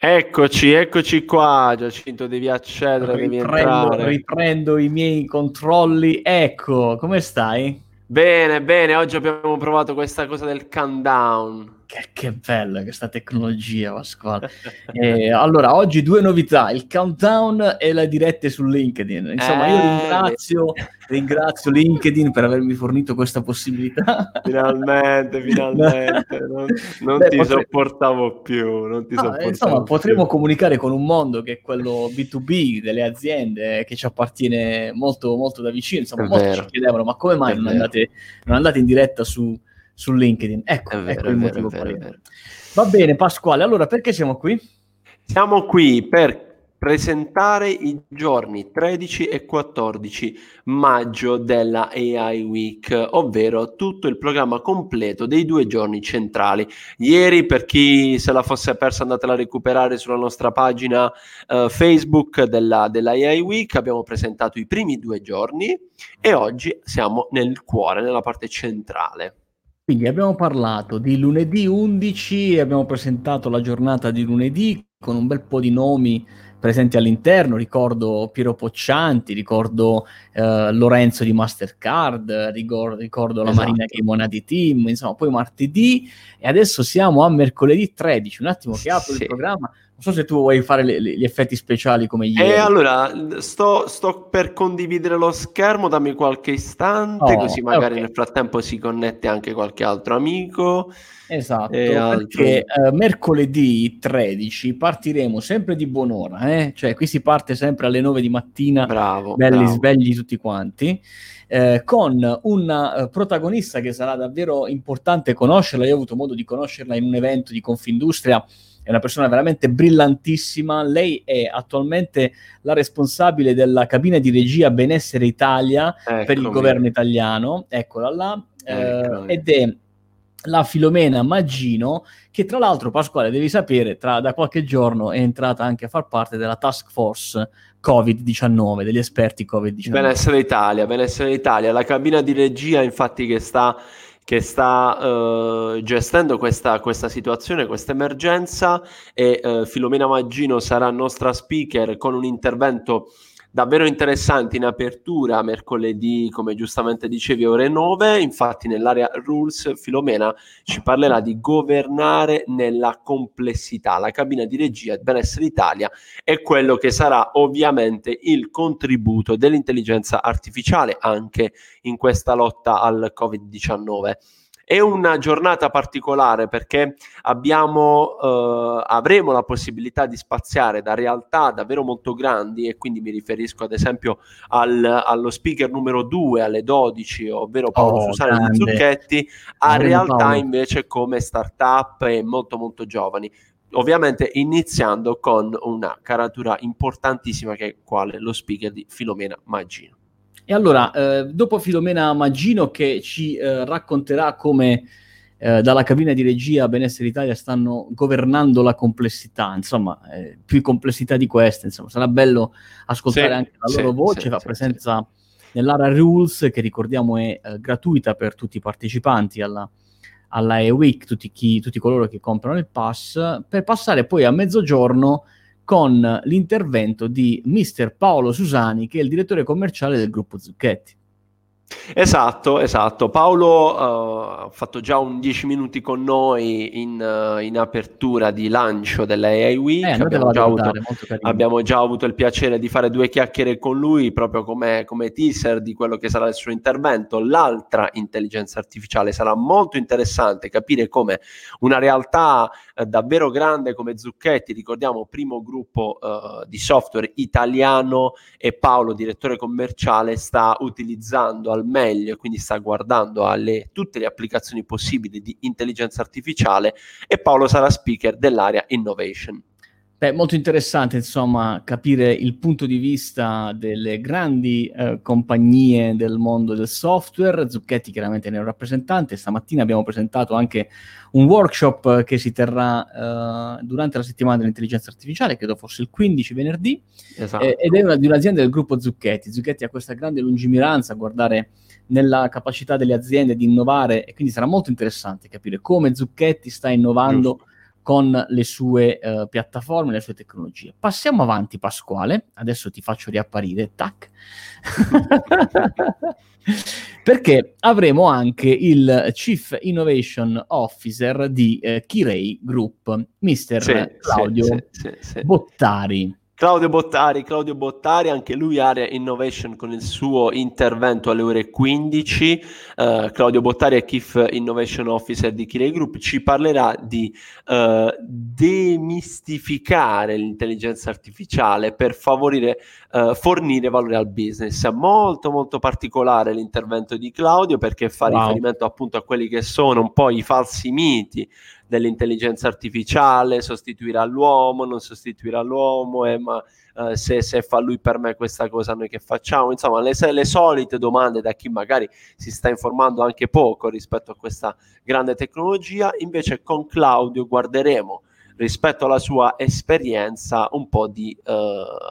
Eccoci, eccoci qua, Giacinto, devi accedere, devi entrare. Riprendo i miei controlli. Ecco, come stai? Bene, bene, oggi abbiamo provato questa cosa del countdown. Che, che bella questa tecnologia, Pasquale. eh, allora, oggi due novità, il countdown e le dirette su LinkedIn. Insomma, eh, io ringrazio, ringrazio, LinkedIn per avermi fornito questa possibilità. Finalmente, finalmente. Non, non Beh, ti potre... sopportavo più. Non ti ah, sopportavo insomma, potremo comunicare con un mondo che è quello B2B delle aziende che ci appartiene molto, molto da vicino. Insomma, molti ci chiedevano, ma come mai non andate, non andate in diretta su su LinkedIn. Ecco, vero, ecco il motivo vero, Va bene, Pasquale, allora perché siamo qui? Siamo qui per presentare i giorni 13 e 14 maggio della AI Week, ovvero tutto il programma completo dei due giorni centrali. Ieri, per chi se la fosse persa, andatela a recuperare sulla nostra pagina uh, Facebook della, della AI Week, abbiamo presentato i primi due giorni e oggi siamo nel cuore, nella parte centrale. Quindi abbiamo parlato di lunedì 11, abbiamo presentato la giornata di lunedì con un bel po' di nomi presenti all'interno, ricordo Piero Poccianti, ricordo eh, Lorenzo di Mastercard, ricordo, ricordo la esatto. Marina Chimona di Team, insomma poi martedì e adesso siamo a mercoledì 13, un attimo che apro sì. il programma, so se tu vuoi fare le, le, gli effetti speciali come ieri. E eh, allora, sto, sto, per condividere lo schermo, dammi qualche istante, oh, così magari okay. nel frattempo si connette anche qualche altro amico. Esatto, perché eh, mercoledì 13 partiremo sempre di buon'ora, eh? cioè qui si parte sempre alle 9 di mattina, bravo, belli bravo. svegli tutti quanti. Eh, con una uh, protagonista che sarà davvero importante conoscerla. Io ho avuto modo di conoscerla in un evento di Confindustria è una persona veramente brillantissima. Lei è attualmente la responsabile della cabina di regia Benessere Italia Eccomi. per il governo italiano. Eccola là. Eh, ed è la Filomena Maggino, che tra l'altro, Pasquale, devi sapere, tra, da qualche giorno è entrata anche a far parte della task force Covid-19, degli esperti Covid-19. Benessere Italia, Benessere Italia, la cabina di regia infatti che sta che sta uh, gestendo questa, questa, situazione, questa emergenza e uh, Filomena Maggino sarà nostra speaker con un intervento davvero interessante in apertura mercoledì, come giustamente dicevi, ore 9. Infatti, nell'area Rules, Filomena ci parlerà di governare nella complessità. La cabina di regia e benessere Italia è quello che sarà ovviamente il contributo dell'intelligenza artificiale anche in questa lotta al Covid-19. È una giornata particolare perché abbiamo, eh, avremo la possibilità di spaziare da realtà davvero molto grandi e quindi mi riferisco ad esempio al, allo speaker numero 2 alle 12, ovvero Paolo oh, Susani di Zucchetti, a grande realtà Paolo. invece come startup e molto molto giovani ovviamente iniziando con una caratura importantissima che è quale lo speaker di Filomena Maggino. E allora, eh, dopo Filomena Maggino che ci eh, racconterà come eh, dalla cabina di regia Benessere Italia stanno governando la complessità, insomma, eh, più complessità di queste, insomma, sarà bello ascoltare sì, anche la loro sì, voce, sì, fa presenza nell'area Rules, che ricordiamo è eh, gratuita per tutti i partecipanti alla, alla E-Week, tutti, chi, tutti coloro che comprano il pass, per passare poi a mezzogiorno con l'intervento di mister Paolo Susani, che è il direttore commerciale del gruppo Zucchetti. Esatto, esatto. Paolo uh, ha fatto già un 10 minuti con noi in, uh, in apertura di lancio della AI Week. Eh, abbiamo, già avuto, abbiamo, già avuto, il piacere di fare due chiacchiere con lui proprio come, come, teaser di quello che sarà il suo intervento. L'altra intelligenza artificiale sarà molto interessante capire come una realtà uh, davvero grande come Zucchetti, ricordiamo primo gruppo di software italiano e Paolo, direttore commerciale, sta utilizzando al meglio e quindi sta guardando alle tutte le applicazioni possibili di intelligenza artificiale e Paolo sarà speaker dell'area innovation. Beh, molto interessante insomma capire il punto di vista delle grandi eh, compagnie del mondo del software. Zucchetti chiaramente ne è un rappresentante. Stamattina abbiamo presentato anche un workshop che si terrà eh, durante la settimana dell'intelligenza artificiale, credo fosse il 15 venerdì, esatto. eh, ed è una, di un'azienda del gruppo Zucchetti. Zucchetti ha questa grande lungimiranza a guardare nella capacità delle aziende di innovare e quindi sarà molto interessante capire come Zucchetti sta innovando. Giusto con le sue uh, piattaforme, le sue tecnologie. Passiamo avanti, Pasquale. Adesso ti faccio riapparire. Tac. Perché avremo anche il Chief Innovation Officer di eh, Kirei Group, Mr. Sì, Claudio sì, sì, Bottari. Claudio Bottari, Claudio Bottari, anche lui Area Innovation con il suo intervento alle ore 15. Uh, eh, Claudio Bottari è Chief Innovation Officer di Kirei Group, ci parlerà di uh, demistificare l'intelligenza artificiale per favorire, uh, fornire valore al business. Molto molto particolare l'intervento di Claudio perché fa wow. riferimento appunto a quelli che sono un po' i falsi miti dell'intelligenza artificiale, sostituirà l'uomo, non sostituirà l'uomo, eh, ma eh, se, se, fa lui per me questa cosa noi che facciamo? Insomma, le, le solite domande da chi magari si sta informando anche poco rispetto a questa grande tecnologia. Invece con Claudio guarderemo rispetto alla sua esperienza un po' di uh,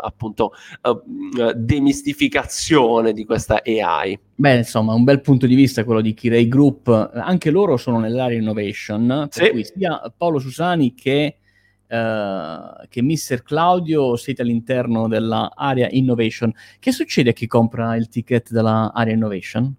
appunto uh, demistificazione di questa AI. Beh, insomma, un bel punto di vista quello di Kirei Group, anche loro sono nell'area innovation, per sì. cui sia Paolo Susani che Uh, che Mr. Claudio siete all'interno dell'area innovation. Che succede a chi compra il ticket dell'area innovation?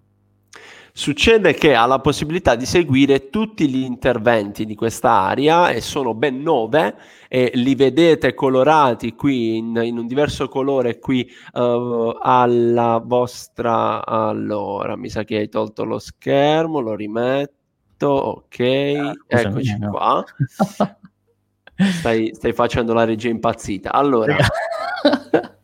Succede che ha la possibilità di seguire tutti gli interventi di questa area e sono ben nove e li vedete colorati qui in, in un diverso colore qui uh, alla vostra allora mi sa che hai tolto lo schermo lo rimetto ok ah, eccoci no. qua. Stai, stai facendo la regia impazzita. Allora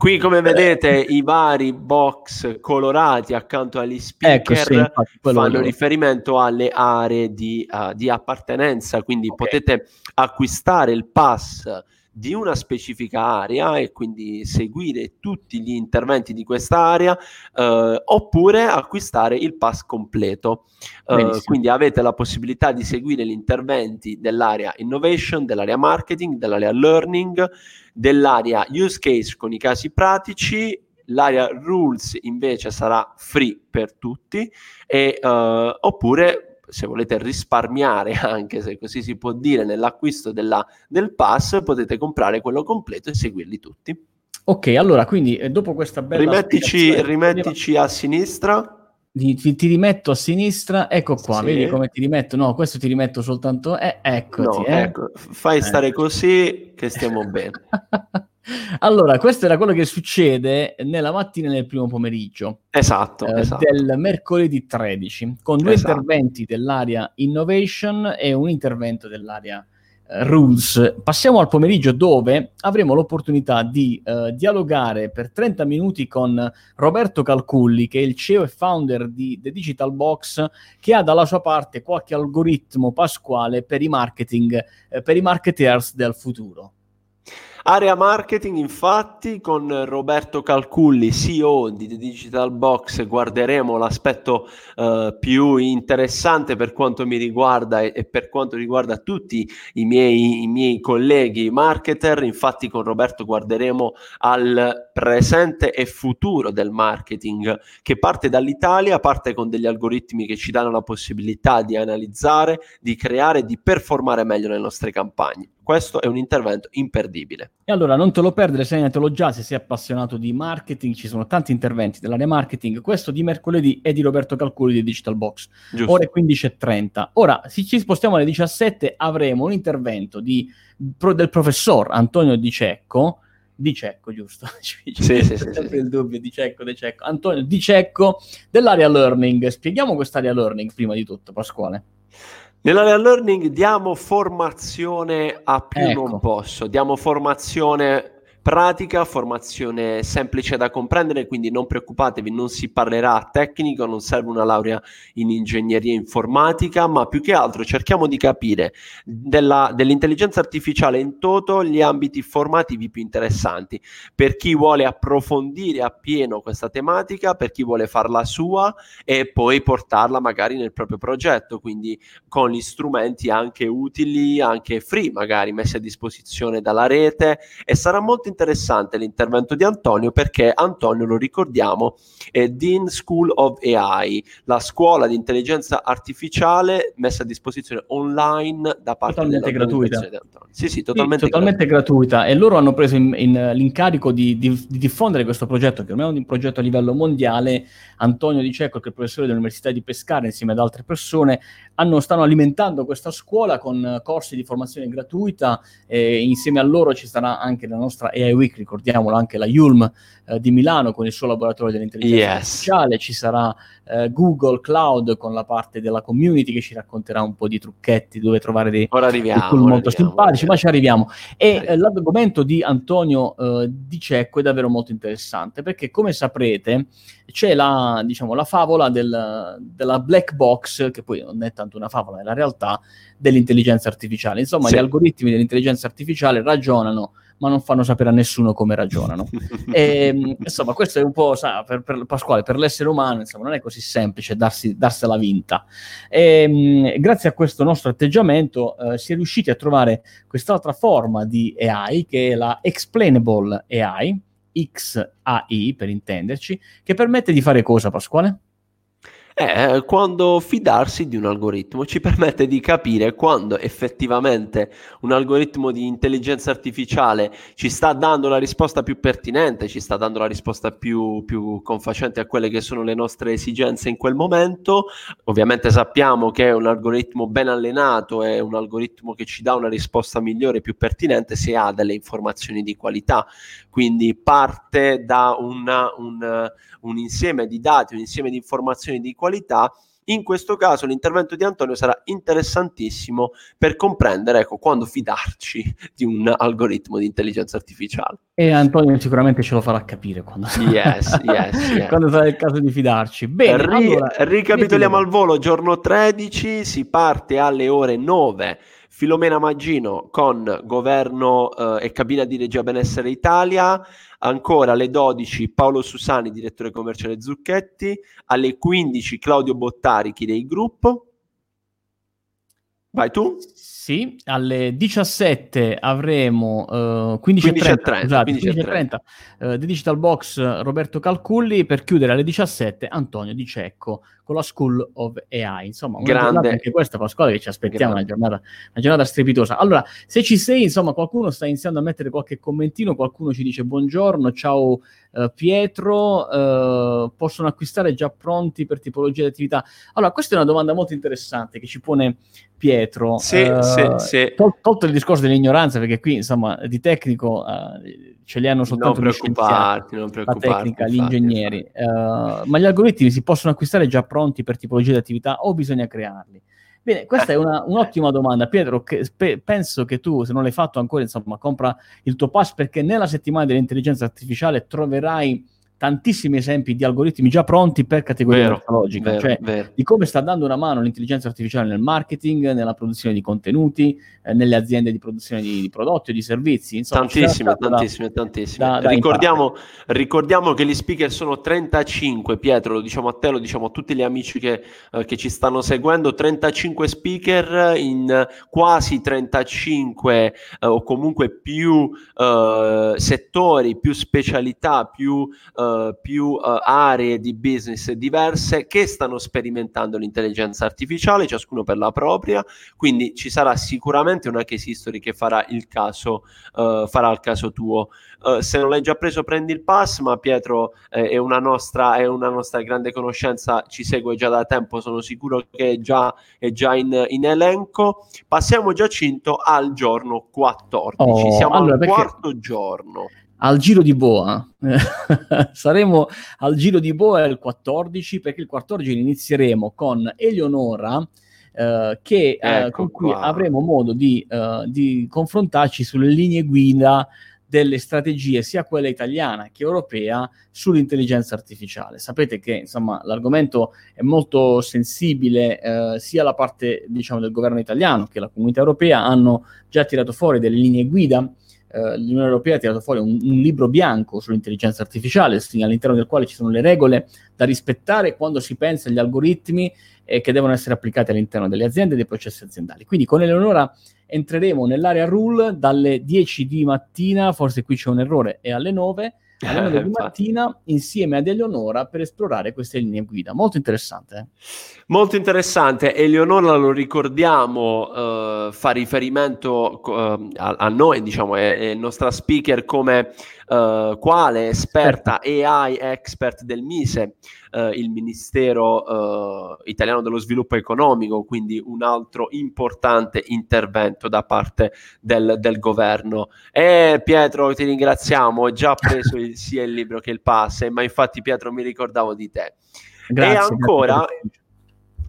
Qui come vedete i vari box colorati accanto agli speaker ecco, sì, infatti, fanno riferimento alle aree di, uh, di appartenenza, quindi okay. potete acquistare il pass di una specifica area e quindi seguire tutti gli interventi di questa area eh, oppure acquistare il pass completo. Eh, quindi avete la possibilità di seguire gli interventi dell'area innovation, dell'area marketing, dell'area learning, dell'area use case con i casi pratici l'area rules invece sarà free per tutti e, uh, oppure se volete risparmiare, anche se così si può dire, nell'acquisto della, del pass, potete comprare quello completo e seguirli tutti. Ok, allora quindi eh, dopo questa bella... Rimettici, rimettici a sinistra. Ti, ti, ti, rimetto a sinistra, ecco qua, sì. vedi come ti rimetto? No, questo ti rimetto soltanto... Eh, eccoti, no, eh. ecco, fai eh. stare così che stiamo bene. Allora, questo era quello che succede nella mattina e nel primo pomeriggio. Esatto, eh, esatto. Del mercoledì 13, con due esatto. interventi dell'area innovation e un intervento dell'area eh, rules. Passiamo al pomeriggio dove avremo l'opportunità di eh, dialogare per 30 minuti con Roberto Calculli, che è il CEO e founder di The Digital Box, che ha dalla sua parte qualche algoritmo pasquale per i marketing, eh, per i marketers del futuro. Area marketing, infatti, con Roberto Calculli, CEO di The Digital Box, guarderemo l'aspetto uh, più interessante per quanto mi riguarda e, e, per quanto riguarda tutti i miei, i miei colleghi marketer. Infatti, con Roberto guarderemo al presente e futuro del marketing che parte dall'Italia, parte con degli algoritmi che ci danno la possibilità di analizzare, di creare, di performare meglio le nostre campagne. Questo è un intervento imperdibile. E allora non te lo perdere, segnatelo già se sei appassionato di marketing, ci sono tanti interventi dell'area marketing, questo di mercoledì è di Roberto Calcoli di Digital Box, Giusto. ore 15.30. Ora, se ci spostiamo alle 17 avremo un intervento di, pro, del professor Antonio Di Cecco, di Cecco, giusto? sì, sì, sì, sempre sì. il dubbio di Cecco, di Cecco. Antonio Di Cecco dell'area learning. Spieghiamo quest'area learning prima di tutto, Pasquale. Nell'area learning diamo formazione a più ecco. non posso, diamo formazione pratica, formazione semplice da comprendere, quindi non preoccupatevi, non si parlerà tecnico, non serve una laurea in ingegneria informatica, ma più che altro cerchiamo di capire della, dell'intelligenza artificiale in toto gli ambiti formativi più interessanti, per chi vuole approfondire appieno questa tematica, per chi vuole farla sua e poi portarla magari nel proprio progetto, quindi con gli strumenti anche utili, anche free magari messi a disposizione dalla rete e sarà molto interessante l'intervento di Antonio perché Antonio, lo ricordiamo, è Dean School of AI, la scuola di intelligenza artificiale messa a disposizione online da parte totalmente gratuita. di Antonio. Sì, sì, totalmente, sì, totalmente gratuita. gratuita. E loro hanno preso in, in, l'incarico di, di, di, diffondere questo progetto, che ormai è un progetto a livello mondiale. Antonio Di Cecco, che è il professore dell'Università di Pescara, insieme ad altre persone, hanno, stanno alimentando questa scuola con corsi di formazione gratuita. E insieme a loro ci sarà anche la nostra AI Week, ricordiamolo, anche la Yulm eh, di Milano con il suo laboratorio dell'intelligenza yes. artificiale. Ci sarà eh, Google Cloud con la parte della community che ci racconterà un po' di trucchetti dove trovare dei, ora arriviamo, tool molto arriviamo, simpatici, ma ci arriviamo. E eh, l'argomento di Antonio eh, Di Cecco è davvero molto interessante perché come saprete c'è la, diciamo, la favola del, della black box, che poi non è tanto una favola, è la realtà dell'intelligenza artificiale. Insomma, sì. gli algoritmi dell'intelligenza artificiale ragionano ma non fanno sapere a nessuno come ragionano. e, ehm, insomma, questo è un po', sa, per, per, Pasquale, per l'essere umano, insomma, non è così semplice darsi, darsela vinta. E, ehm, grazie a questo nostro atteggiamento eh, si è riusciti a trovare quest'altra forma di AI, che è la Explainable AI, XAI per intenderci, che permette di fare cosa, Pasquale? È eh, quando fidarsi di un algoritmo ci permette di capire quando effettivamente un algoritmo di intelligenza artificiale ci sta dando la risposta più pertinente, ci sta dando la risposta più, più confacente a quelle che sono le nostre esigenze in quel momento. Ovviamente sappiamo che un algoritmo ben allenato, è un algoritmo che ci dà una risposta migliore, più pertinente se ha delle informazioni di qualità. Quindi parte da una, un, un insieme di dati, un insieme di informazioni di qualità in questo caso l'intervento di Antonio sarà interessantissimo per comprendere ecco, quando fidarci di un algoritmo di intelligenza artificiale. E Antonio sicuramente ce lo farà capire quando, yes, yes, yes. quando sarà il caso di fidarci. Bene, Ri- allora, ricapitoliamo al volo, giorno 13, si parte alle ore 9 Filomena Maggino con governo eh, e cabina di regia benessere Italia, ancora alle 12 Paolo Susani, direttore commerciale Zucchetti, alle 15 Claudio Bottarichi del gruppo. Vai tu? Sì, alle 17 avremo uh, 15.30 esatto, 15.30 uh, di Digital Box Roberto Calculli per chiudere alle 17 Antonio Di Cecco con la School of AI. Insomma, una Grande. anche questa Pasquale che ci aspettiamo, una giornata, una giornata, strepitosa. Allora, se ci sei, insomma, qualcuno sta iniziando a mettere qualche commentino, qualcuno ci dice buongiorno, ciao uh, Pietro, uh, possono acquistare già pronti per tipologia di attività? Allora, questa è una domanda molto interessante che ci pone Pietro. Sì, uh, sì. Tol- tolto il discorso dell'ignoranza, perché qui, insomma, di tecnico ce li hanno soltanto non preoccuparti, non preoccuparti, la tecnica, infatti, gli ingegneri. Infatti. ma gli algoritmi si possono acquistare già pronti? per tipologia di attività o bisogna crearli? Bene, questa è una, un'ottima domanda. Pietro, che, pe, penso che tu, se non l'hai fatto ancora, insomma, compra il tuo pass perché nella settimana dell'intelligenza artificiale troverai tantissimi esempi di algoritmi già pronti per categoria vero, vero, cioè vero. di come sta dando una mano l'intelligenza artificiale nel marketing, nella produzione di contenuti, eh, nelle aziende di produzione di, di prodotti o di servizi. Insomma, tantissime, tantissime, da, tantissime. Da, da ricordiamo, ricordiamo, che gli speaker sono 35, Pietro, lo diciamo a te, lo diciamo a tutti gli amici che, eh, che ci stanno seguendo, 35 speaker in quasi 35 eh, o comunque più eh, settori, più specialità, più eh, eh, più uh, aree di business diverse che stanno sperimentando l'intelligenza artificiale, ciascuno per la propria, quindi ci sarà sicuramente una case history che farà il caso, uh, farà il caso tuo. se non l'hai già preso prendi il pass, ma Pietro è, una nostra, è una nostra grande conoscenza, ci segue già da tempo, sono sicuro che è già, è già in, in elenco. Passiamo Giacinto al giorno 14, oh, siamo allora, al perché... quarto giorno al giro di boa. Saremo al giro di boa il 14 perché il 14 inizieremo con Eleonora eh, che, eh, ecco con cui qua. avremo modo di, uh, di, confrontarci sulle linee guida delle strategie sia quella italiana che europea sull'intelligenza artificiale. Sapete che insomma l'argomento è molto sensibile, sia la parte diciamo del governo italiano che la comunità europea hanno già tirato fuori delle linee guida eh, l'Unione Europea ha tirato fuori un, un, libro bianco sull'intelligenza artificiale, all'interno del quale ci sono le regole da rispettare quando si pensa agli algoritmi eh, che devono essere applicati all'interno delle aziende e dei processi aziendali. Quindi con Eleonora entreremo nell'area rule dalle 10 di mattina, forse qui c'è un errore, e alle 9 alle 9 di mattina insieme ad Eleonora per esplorare queste linee guida. Molto interessante. Eh? Molto interessante. Eleonora, lo ricordiamo, uh, fa riferimento uh, a, a, noi, diciamo, è, è nostra speaker come uh, quale esperta AI expert del MISE, il Ministero Italiano dello Sviluppo Economico, quindi un altro importante intervento da parte del, del governo. E Pietro, ti ringraziamo, ho già preso il, sia il libro che il pass, ma infatti Pietro mi ricordavo di te. Grazie, e ancora... Grazie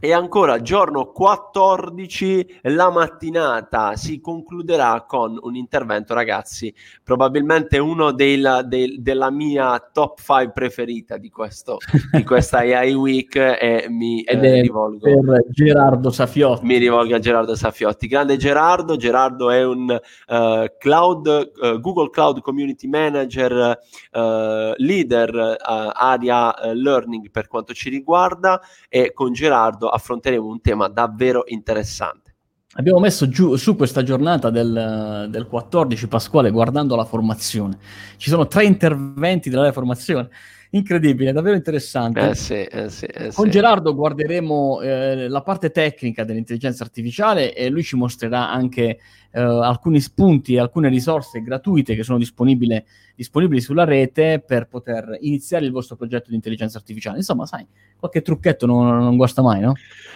e ancora giorno 14 la mattinata si concluderà con un intervento ragazzi probabilmente uno dei, dei, della mia top 5 preferita di, questo, di questa AI Week e mi Ed eh, rivolgo per Gerardo Safiotti. Mi rivolgo a Gerardo Safiotti. Grande Gerardo. Gerardo è un uh, cloud, uh, Google Cloud Community Manager uh, leader area learning per quanto ci riguarda e con Gerardo affronteremo un tema davvero interessante. Abbiamo messo giù su questa giornata del, del 14 Pasquale guardando la formazione. Ci sono tre interventi della formazione incredibile, davvero interessante. Eh sì, eh sì, eh Con Gerardo guarderemo eh, la parte tecnica dell'intelligenza artificiale e lui ci mostrerà anche eh, alcuni spunti, alcune risorse gratuite che sono disponibili sulla rete per poter iniziare il vostro progetto di intelligenza artificiale. Insomma, sai, qualche trucchetto non, non guasta mai, no?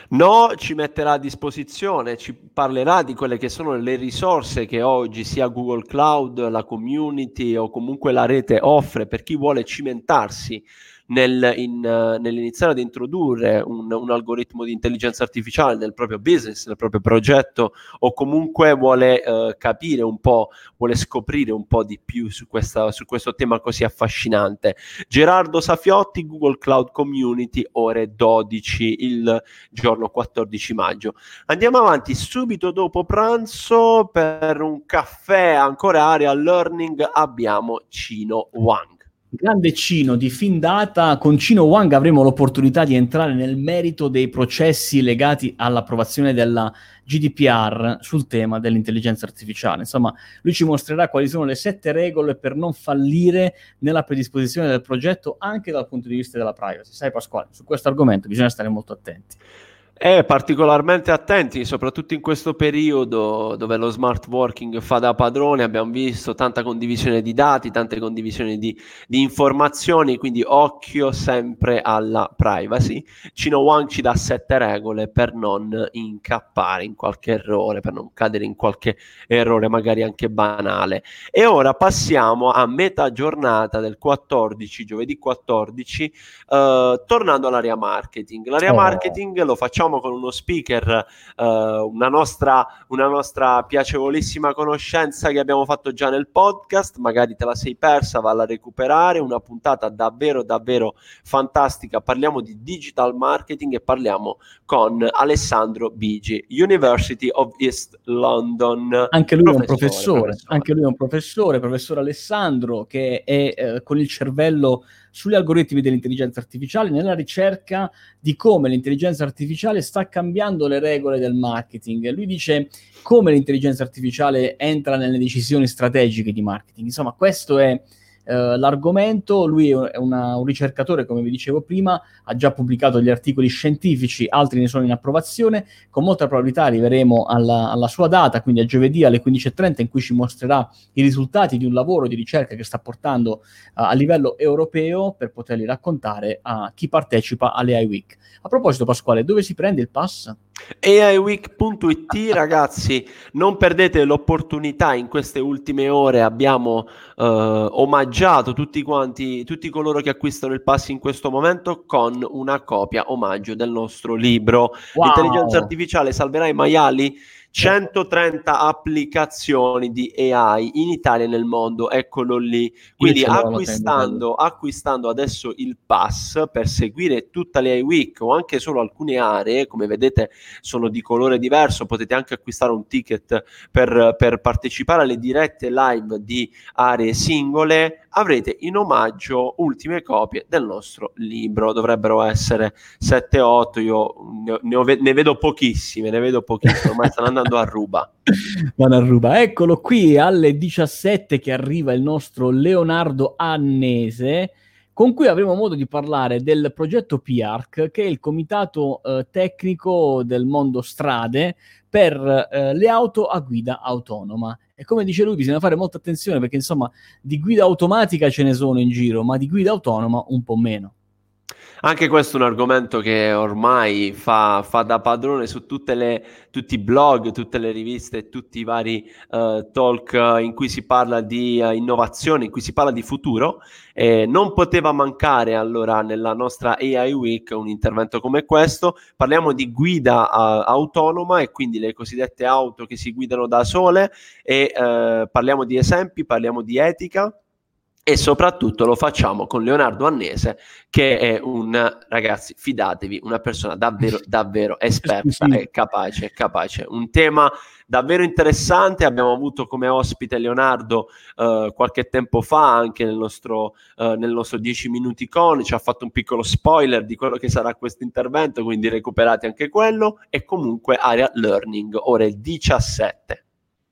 No, ci metterà a disposizione, ci parlerà di quelle che sono le risorse che oggi sia Google Cloud, la community o comunque la rete offre per chi vuole cimentarsi nel, in, uh, nell'iniziare ad introdurre un, un, algoritmo di intelligenza artificiale nel proprio business, nel proprio progetto o comunque vuole uh, capire un po', vuole scoprire un po' di più su, questa, su questo tema così affascinante. Gerardo Safiotti, Google Cloud Community, ore 12 il giorno 14 maggio. Andiamo avanti subito dopo pranzo per un caffè ancora area learning abbiamo Cino Wang grande Cino di fin data, con Cino Wang avremo l'opportunità di entrare nel merito dei processi legati all'approvazione della GDPR sul tema dell'intelligenza artificiale. Insomma, lui ci mostrerà quali sono le sette regole per non fallire nella predisposizione del progetto anche dal punto di vista della privacy. Sai Pasquale, su questo argomento bisogna stare molto attenti. E particolarmente attenti, soprattutto in questo periodo dove lo smart working fa da padrone, abbiamo visto tanta condivisione di dati, tante condivisioni di, di informazioni, quindi occhio sempre alla privacy. Cino Wang ci dà sette regole per non incappare in qualche errore, per non cadere in qualche errore magari anche banale. E ora passiamo a metà giornata del 14, giovedì 14, eh, tornando all'area marketing. L'area oh. marketing lo facciamo facciamo con uno speaker, uh, una, nostra, una nostra piacevolissima conoscenza che abbiamo fatto già nel podcast, magari te la sei persa, valla a recuperare, una puntata davvero davvero fantastica, parliamo di digital marketing e parliamo con Alessandro Bigi, University of East London. Anche lui è un professore, professore. anche lui è un professore, professor Alessandro che è eh, con il cervello sugli algoritmi dell'intelligenza artificiale, nella ricerca di come l'intelligenza artificiale sta cambiando le regole del marketing. Lui dice come l'intelligenza artificiale entra nelle decisioni strategiche di marketing. Insomma, questo è eh, l'argomento. Lui è una, un ricercatore, come vi dicevo prima, ha già pubblicato gli articoli scientifici, altri ne sono in approvazione. Con molta probabilità arriveremo alla, alla sua data, quindi a giovedì alle 15.30, in cui ci mostrerà i risultati di un lavoro di ricerca che sta portando uh, a livello europeo per poterli raccontare a chi partecipa alle iWeek. A proposito, Pasquale, dove si prende il pass? AIweek.it ragazzi non perdete l'opportunità. In queste ultime ore abbiamo uh, omaggiato tutti quanti tutti coloro che acquistano il pass in questo momento con una copia omaggio del nostro libro. Wow. l'intelligenza artificiale salverà i maiali 130 applicazioni di AI in Italia e nel mondo, eccolo lì. Quindi acquistando, acquistando adesso il pass per seguire tutta le AI Week o anche solo alcune aree, come vedete sono di colore diverso, potete anche acquistare un ticket per, per partecipare alle dirette live di aree singole, avrete in omaggio ultime copie del nostro libro. Dovrebbero essere 7-8, io ne, ho, ne, vedo pochissime, ne vedo pochissime, ormai stanno andando a ruba. Vanno a ruba. Eccolo qui alle 17 che arriva il nostro Leonardo Annese con cui avremo modo di parlare del progetto PIARC, che è il comitato eh, tecnico del mondo strade per eh, le auto a guida autonoma. E come dice lui, bisogna fare molta attenzione perché insomma di guida automatica ce ne sono in giro, ma di guida autonoma un po' meno. Anche questo è un argomento che ormai fa, fa da padrone su le, tutti i blog, tutte le riviste, tutti i vari uh, talk in cui si parla di uh, innovazione, in cui si parla di futuro. Eh, non poteva mancare allora nella nostra AI Week un intervento come questo. Parliamo di guida autonoma e quindi le cosiddette auto che si guidano da sole e parliamo di esempi, parliamo di etica e soprattutto lo facciamo con Leonardo Annese che è un ragazzi fidatevi una persona davvero davvero esperta e capace capace. Un tema davvero interessante. Abbiamo avuto come ospite Leonardo uh, qualche tempo fa anche nel nostro, uh, nel nostro 10 minuti con. Ci ha fatto un piccolo spoiler di quello che sarà questo intervento quindi recuperate anche quello. E comunque area learning ore 17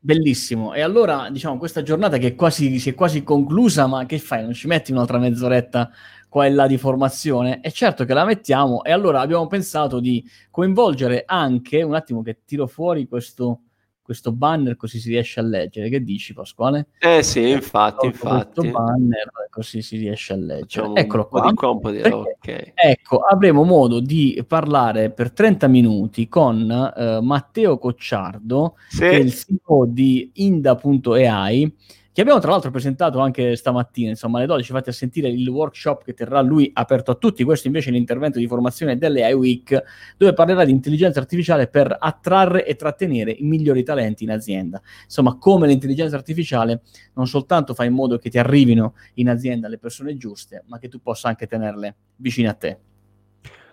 Bellissimo. E allora, diciamo, questa giornata che quasi, si è quasi conclusa, ma che fai? Non ci metti un'altra mezz'oretta qua e là di formazione? È certo che la mettiamo e allora abbiamo pensato di coinvolgere anche, un attimo che tiro fuori questo, questo banner così si riesce a leggere. Che dici Pasquale? Eh sì, infatti, infatti. Questo banner così si riesce a leggere. Facciamo Eccolo qua. Di compo di... okay. Ecco, avremo modo di parlare per 30 minuti con uh, Matteo Cocciardo, sì. che è il CEO di Inda.ai che abbiamo tra l'altro presentato anche stamattina, insomma alle 12 fate sentire il workshop che terrà lui aperto a tutti, questo invece è l'intervento di formazione delle iWeek, dove parlerà di intelligenza artificiale per attrarre e trattenere i migliori talenti in azienda. Insomma, come l'intelligenza artificiale non soltanto fa in modo che ti arrivino in azienda le persone giuste, ma che tu possa anche tenerle vicine a te.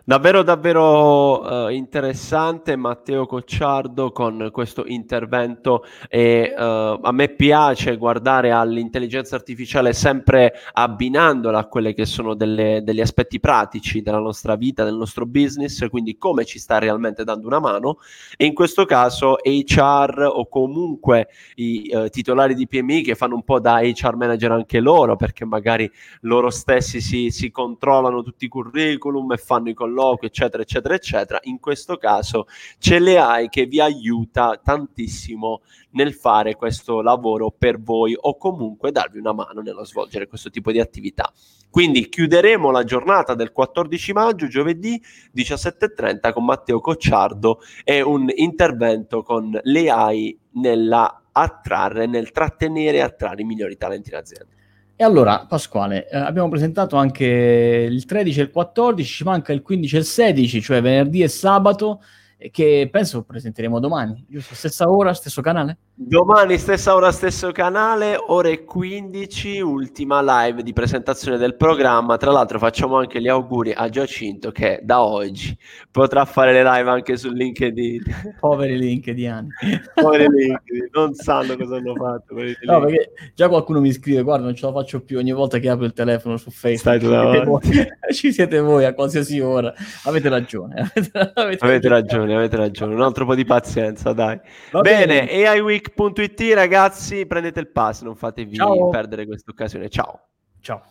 Davvero, davvero uh, interessante Matteo Cocciardo con questo intervento e uh, a me piace guardare all'intelligenza artificiale sempre abbinandola a quelli che sono delle, degli aspetti pratici della nostra vita, del nostro business, quindi come ci sta realmente dando una mano. E in questo caso HR o comunque i uh, titolari di PMI che fanno un po' da HR manager anche loro perché magari loro stessi si, si controllano tutti i curriculum e fanno i colloqui, eccetera, eccetera, eccetera. In questo caso c'è l'AI che vi aiuta tantissimo nel fare questo lavoro per voi o comunque darvi una mano nello svolgere questo tipo di attività. Quindi chiuderemo la giornata del 14 maggio, giovedì 17.30 con Matteo Cocciardo e un intervento con l'AI nella attrarre, nel trattenere e attrarre i migliori talenti in azienda. E allora, Pasquale, eh, abbiamo presentato anche il 13 e il 14, ci manca il 15 e il 16, cioè venerdì e sabato che penso presenteremo domani, giusto? Stessa ora, stesso canale? Domani, stessa ora, stesso canale, ore 15, ultima live di presentazione del programma. Tra l'altro facciamo anche gli auguri a Giacinto che da oggi potrà fare le live anche su LinkedIn. Poveri LinkedIn. Poveri LinkedIn, non sanno cosa hanno fatto. No, perché già qualcuno mi scrive, guarda, non ce la faccio più ogni volta che apro il telefono su Facebook. Siete Ci siete voi a qualsiasi ora. Avete ragione. Avete, avete, avete ragione ragione, avete ragione. Un altro po' di pazienza, dai. Va bene, bene. AIweek.it ragazzi, prendete il pass, non fatevi Ciao. perdere questa occasione. Ciao. Ciao.